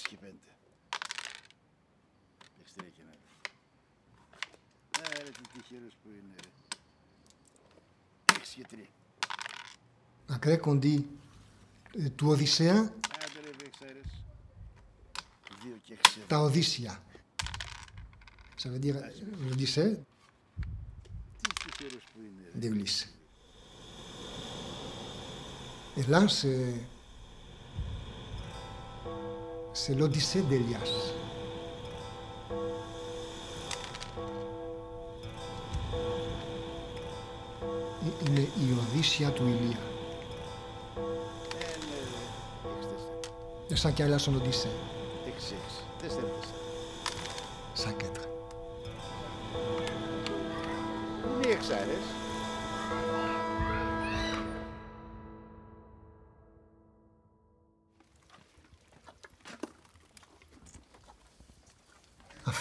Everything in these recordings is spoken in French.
6 και να ε, ρε τι που είναι ρε. και 3. Ακραία κοντή του Οδυσσέα. Ε, Άντε ρε 2 Τα Οδύσσια. Ça veut dire, je dis c'est. D'Ulysse. Et. Σε l'Odyssée d'Elias. Ε, είναι η Οδύσσια του Ηλία. Ε, ναι, ναι. Ε, σαν κι άλλα στον Οδύσσια.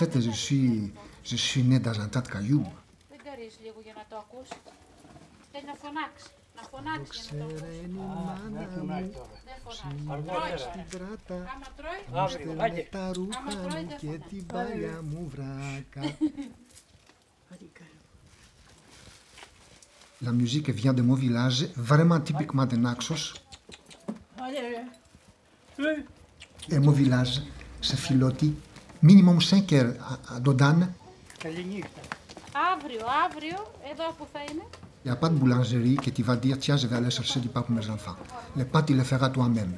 fait, je suis, je suis né dans un tas de cailloux. Δεν καρείς λίγο για να το ακούσει. Θέλει να φωνάξει. Να φωνάξει για να το ακούσει. Δεν φωνάζει. Τρώει. Τράτα, Άμα τρώει, στέλνε τα Άμα ρούχα τρώει, μου δεν και φωνάζει. την παλιά μου βράκα. La musique vient de mon village, vraiment typiquement de Naxos. Et mon village, c'est Filoti. minimum 5 heures Dodan. Il n'y a pas de boulangerie que tu vas dire tiens, je vais aller chercher du pain pour mes enfants. Le pain, tu le feras toi-même.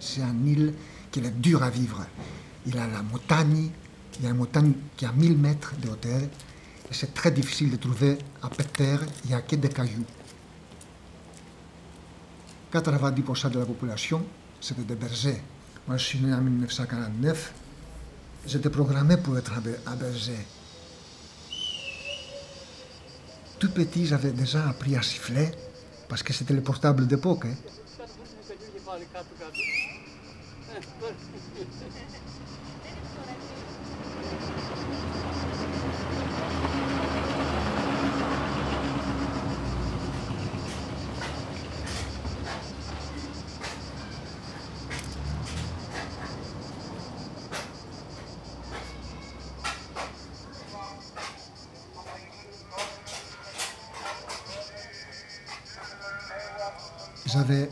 C'est un île qui est dur à vivre. Il a la montagne, il y a une montagne qui a 1000 mètres de hauteur. Et c'est très difficile de trouver à Peter, il n'y a que des cailloux. 90% de la population, c'est des bergers. Moi, je suis né en 1949. J'étais programmé pour être berger. Tout petit, j'avais déjà appris à siffler, parce que c'était le portable d'époque. hein. J'avais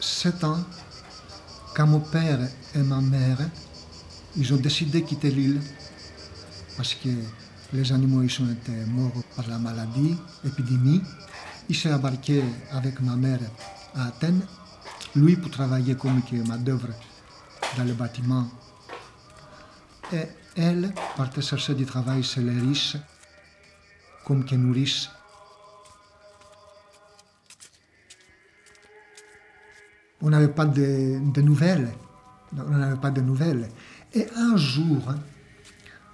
7 ans quand mon père et ma mère, ils ont décidé de quitter l'île parce que les animaux ils été morts par la maladie, épidémie. Il s'est embarqué avec ma mère à Athènes, lui pour travailler comme main-d'œuvre dans le bâtiment. Et elle partait chercher du travail chez les riches, comme que nourrice on n'avait pas de, nouvelles. On n'avait pas de nouvelles. Et un jour,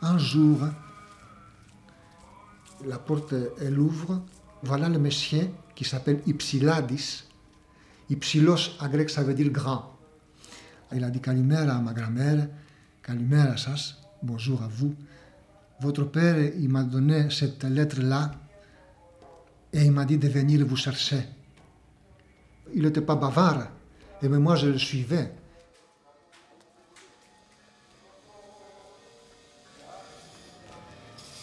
un jour, la porte, elle ouvre. Voilà le monsieur qui s'appelle Ypsiladis. Ypsilos, en grec, ça veut dire grand. Il a dit Kalimera à ma grand-mère, Kalimera Sas, bonjour à vous. Votre père, il m'a donné cette lettre-là et il m'a dit de venir vous chercher. Il n'était pas bavard, et même moi je le suivais.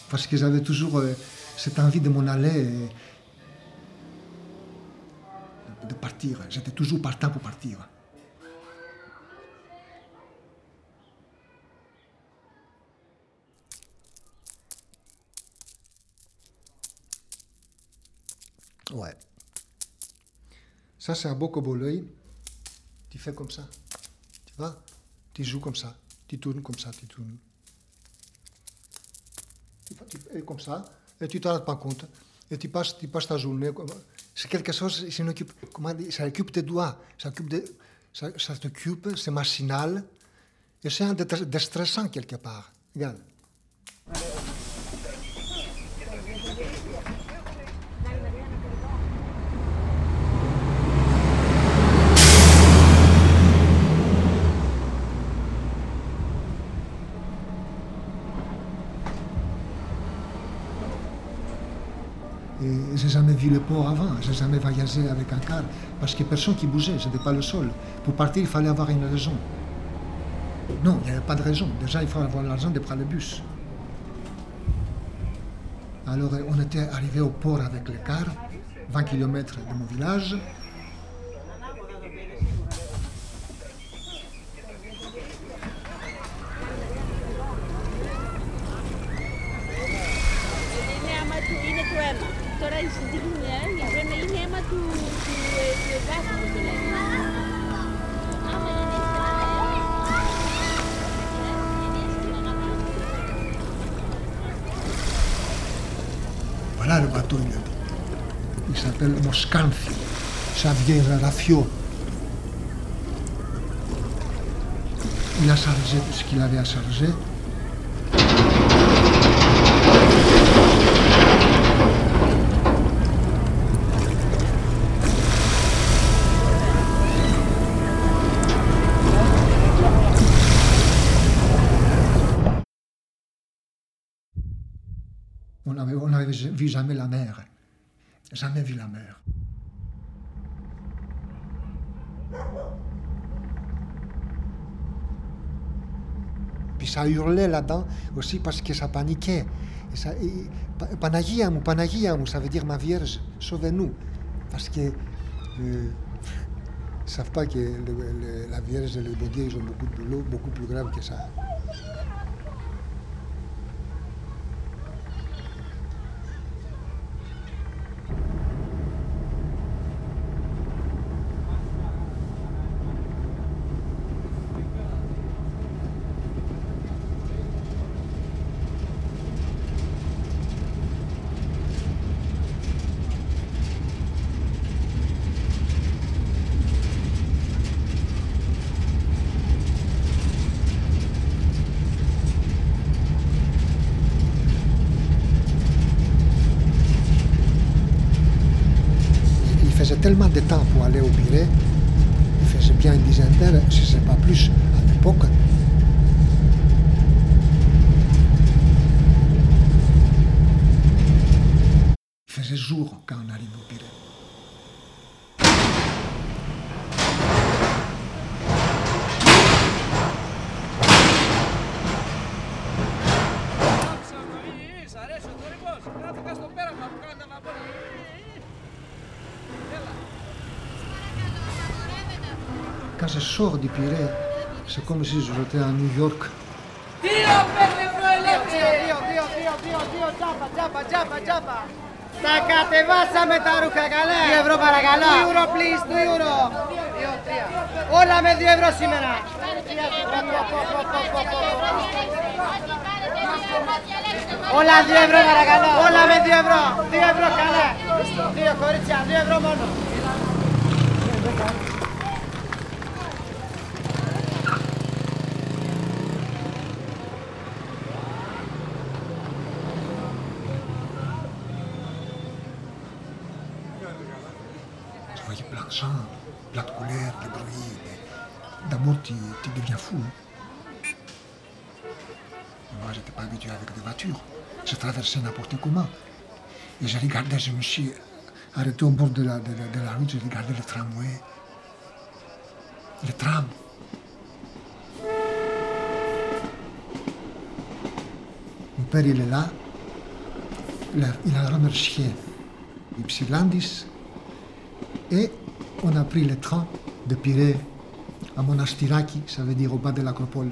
Parce que j'avais toujours euh, cette envie de m'en aller, et de partir. J'étais toujours partant pour partir. Ouais. Ça, c'est un beau. Tu fais comme ça. Tu vois? Tu joues comme ça. Tu tournes comme ça, tu tournes. Tu comme ça. Et tu t'en rends pas compte. Et tu passes, tu passes ta journée. C'est quelque chose, une comment dire, ça occupe tes doigts. Ça, occupe ça, ça t'occupe, c'est machinal. Et c'est un dé- déstressant quelque part. Regarde. Et, et j'ai jamais vu le port avant, j'ai jamais voyagé avec un car, parce que personne qui bougeait, c'était pas le sol. Pour partir, il fallait avoir une raison. Non, il n'y avait pas de raison. Déjà, il faut avoir l'argent de prendre le bus. Alors, on était arrivé au port avec le car, 20 km de mon village. S'appelle Moscanthi. Ça Rafio. Il a chargé ce qu'il avait à charger. On n'avait vu jamais la mer. Jamais vu la mer. Puis ça hurlait là-dedans aussi parce que ça paniquait. Et ça, et, Pa- Panagia mu, Panagia mu, ça veut dire ma Vierge, sauvez-nous. Parce que euh, ils savent pas que la Vierge et le bon ils ont beaucoup beaucoup plus grave que ça. Il faisait tellement de temps pour aller au Pirée, il faisait bien une dizaine d'heures, si ce n'est pas plus à l'époque. Il faisait jour quand on arrive au Pirée. Quand je sors du Pirée, c'est comme si j'étais à New York. Δύο παίρνει το ελεύθερο. Δύο, δύο, δύο, δύο, δύο, τζάπα, τζάπα, τζάπα, τζάπα. Τα κατεβάσαμε τα ρούχα καλά. 2 ευρώ παρακαλώ. 2 ευρώ please, 2 ευρώ. Όλα με 2 ευρώ σήμερα. Όλα 2 ευρώ παρακαλώ. Όλα με 2 ευρώ. 2 ευρώ καλά. 2 κορίτσια, 2 ευρώ μόνο. Tu deviens fou. Moi, je n'étais pas habitué avec des voitures. Je traversais n'importe comment. Et je regardais, je me suis arrêté au bord de la, de la, de la route, je regardais le tramway, le tram. Mon père, il est là. Il a, il a remercié Ypsilandis et on a pris le train de Pirée à Monastiraki, ça veut dire au bas de l'acropole.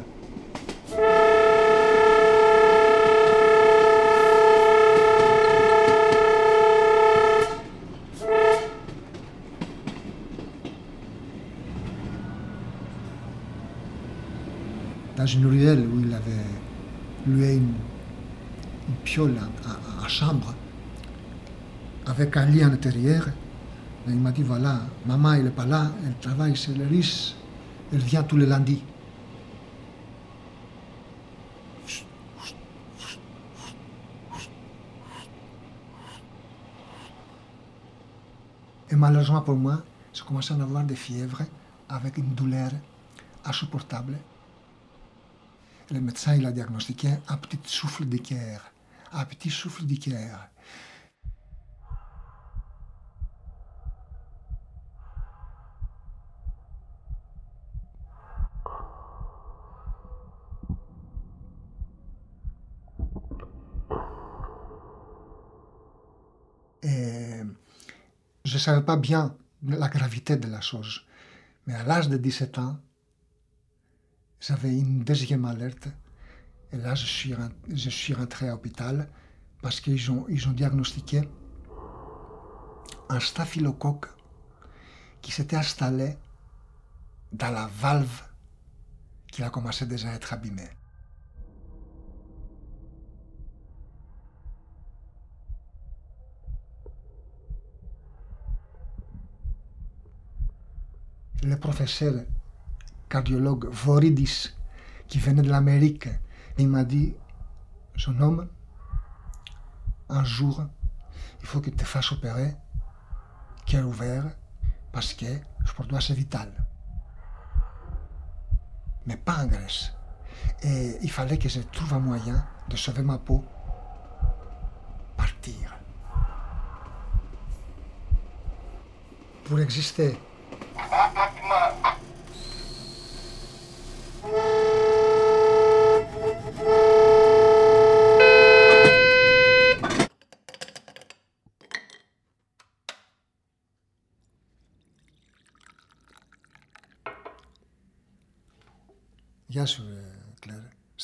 Dans une ruelle où il avait loué une, une piole à, chambre, avec un lit à l'intérieur. Et il m'a dit voilà, maman elle n'est pas là, elle travaille chez le riche, elle vient tous les lundis. Et malheureusement pour moi, j'ai commencé à avoir des fièvres avec une douleur insupportable. Le médecin il a diagnostiqué un petit souffle de un petit souffle de. Je ne savais pas bien la gravité de la chose. Mais à l'âge de 17 ans, j'avais une deuxième alerte. Et là, je suis, je suis rentré à l'hôpital parce qu'ils ont, ils ont diagnostiqué un staphylocoque qui s'était installé dans la valve qui a commencé déjà à être abîmée. Le professeur cardiologue Voridis, qui venait de l'Amérique, il m'a dit, jeune homme, un jour, il faut que tu te fasses opérer, cœur ouvert, parce que pour toi c'est vital. Mais pas en Grèce. Et il fallait que je trouve un moyen de sauver ma peau, partir. Pour exister,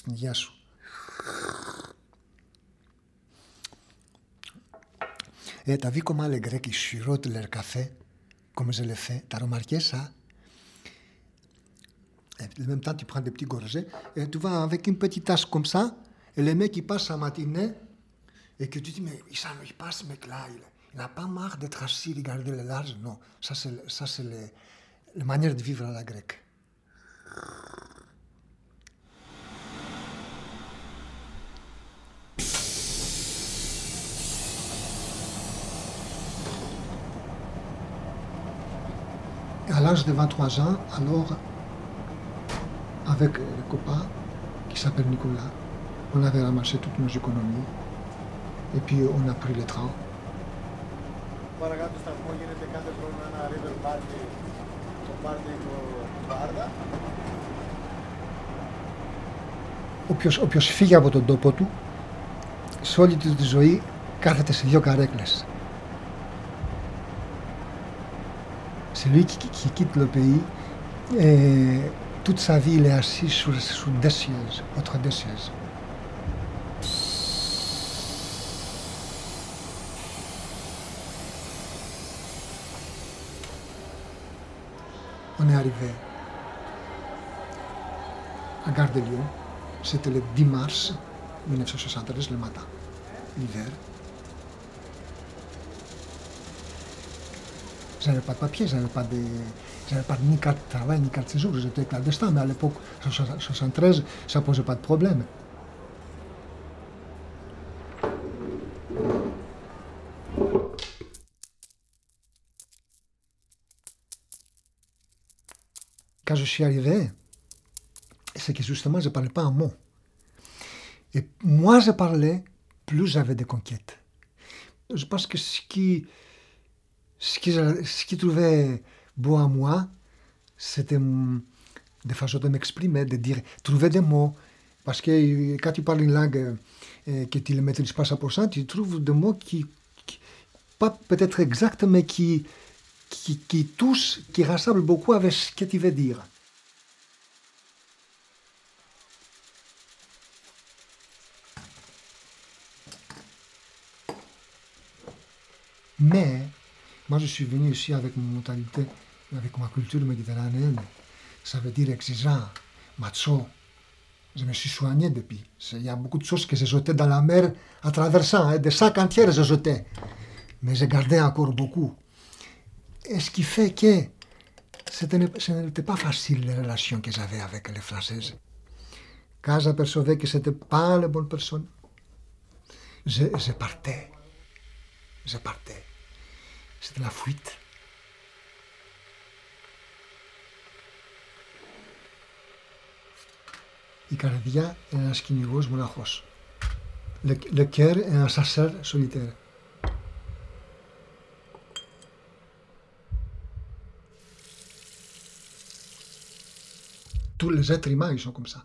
Et eh, t'as vu comment les Grecs ils chirotent leur café, comme je le fais T'as remarqué ça? Eh, en même temps, tu prends des petits gorgées et tu vas avec une petite tasse comme ça, et le mec il passe sa matinée et que tu dis Mais il, il passe, mec là, il n'a pas marre d'être assis, regarder le large. Non, ça c'est la manière de vivre à la grecque. à l'âge de 23 ans, alors, avec le copain qui s'appelle Nicolas, on avait ramassé toutes nos économies et puis on a pris le train. Όποιος, όποιος φύγει από τον τόπο του, σε όλη τη ζωή κάθεται σε δύο καρέκλες. Celui qui, qui, quitte le pays, et toute sa vie, il est assis sur, sur deux sièges, entre deux sièges. On est arrivé à Gare de Lyon. C'était le 10 mars 1973, le matin, l'hiver. J'avais pas de papier, j'avais pas j'avais pas ni carte de travail, ni carte de séjour, j'étais clandestin, mais à l'époque, en 73, ça posait pas de problème. Quand je suis arrivé, c'est que justement, je ne parlais pas un mot. Et moi, je parlais, plus j'avais des conquêtes. Je pense que ce qui, ce qui, ce qui trouvait beau à moi, c'était des façons de m'exprimer, de dire, trouver des mots. Parce que quand tu parles une langue et que tu ne maîtrises pas à 100%, tu trouves des mots qui, pas peut-être exacts, mais qui, qui, qui touchent, qui rassemblent beaucoup avec ce que tu veux dire. Mais moi, je suis venu ici avec mon mentalité, avec ma culture méditerranéenne. Ça veut dire exigeant, macho. Je me suis soigné depuis. Il y a beaucoup de choses que j'ai jetées dans la mer en traversant. Hein. Des sacs entiers, j'ai jeté. Mais j'ai gardé encore beaucoup. Et ce qui fait que ce n'était pas facile les relations que j'avais avec les Françaises. Quand j'apercevais que ce n'était pas les bonnes personnes, je, je partais. Je partais. C'était la fuite. Η καρδιά είναι ένας κυνηγός μοναχός. Le, le cœur est un chasseur solitaire. Tous les êtres humains, ils sont comme ça.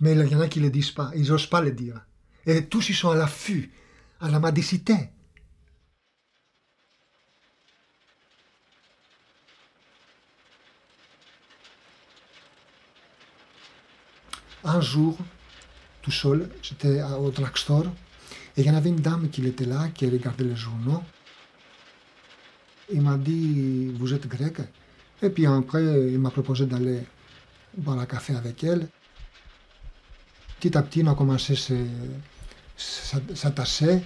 Mais il y en a qui ne le disent pas, ils n'osent pas le dire. Et tous, ils sont à l'affût, à la mendicité. Un jour, tout seul, j'étais au drugstore et il y en avait une dame qui était là, qui regardait les journaux. Il m'a dit, vous êtes grec? Et puis après, il m'a proposé d'aller boire un café avec elle. Petit à petit, on a commencé à s'attasser.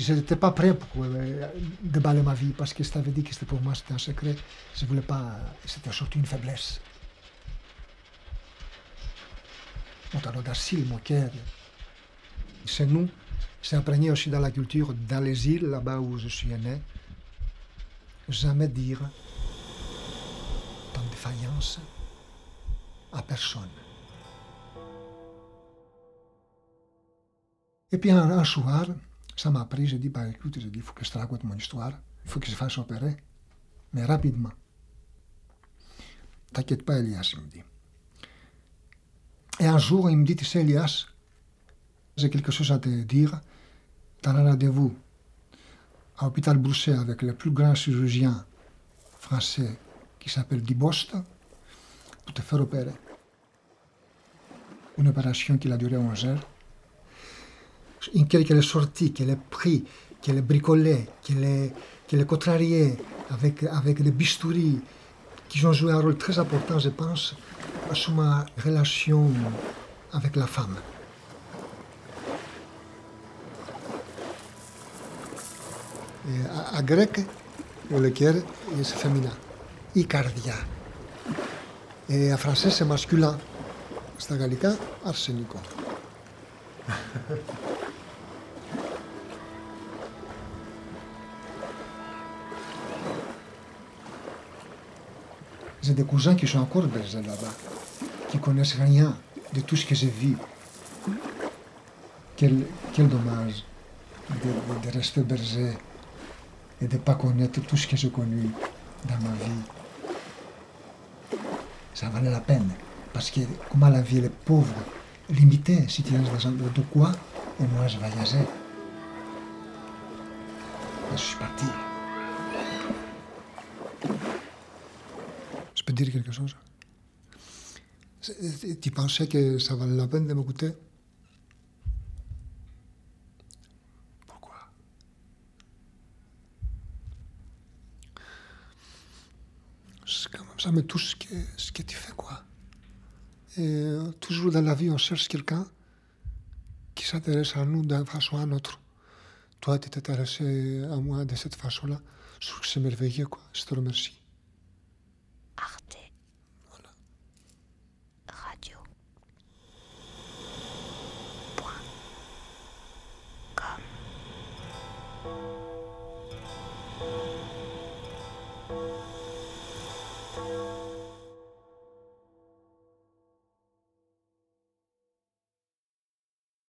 Je n'étais pas prêt pour euh, déballer ma vie parce que ça avait dit que c'était pour moi, c'était un secret. Je voulais pas, c'était surtout une faiblesse. Mon talent d'asile, mon cœur. C'est nous, c'est imprégné aussi dans la culture, dans les îles, là-bas où je suis né. Jamais dire tant défaillance à personne. Et puis un, un ça m'a pris, j'ai dit, bah écoute, j'ai dit, il faut que je te raconte mon histoire, il faut que je fasse opérer, mais rapidement. T'inquiète pas, Elias, il me dit. Et un jour, il me dit, tu sais, Elias, j'ai quelque chose à te dire. T'as un rendez-vous à l'hôpital Brousset avec le plus grand chirurgien français qui s'appelle Dibost pour te faire opérer. Une opération qui a duré 11 heures Une qu'elle est sortie, qu'elle est pris, qu'elle est bricolée, qu'elle est, qu'elle est contrariée avec, avec des bistouris qui ont joué un rôle très important, je pense, sur ma relation avec la femme. Et à, à grec, le cœur, c'est féminin. Η καρδιά. Et en français, c'est masculin. Στα γαλλικά, αρσενικό. Des cousins qui sont encore bergers là-bas, qui connaissent rien de tout ce que j'ai vu. Quel, quel dommage de, rester berger et de ne pas connaître tout ce que j'ai connu dans ma vie. Ça valait la peine, parce que comment la vie est pauvre, limitée, si tu un de quoi, et moi je voyageais. Je suis parti. Quelque chose? Tu pensais que ça valait la peine de m'écouter Pourquoi? C'est quand ça me touche ce que, ce que tu fais, quoi. Et euh, toujours dans la vie, on cherche quelqu'un qui s'intéresse à nous d'une façon à une autre. Toi, tu t'es à moi de cette façon-là. Je trouve que merveilleux, quoi. Je te remercie. Arte.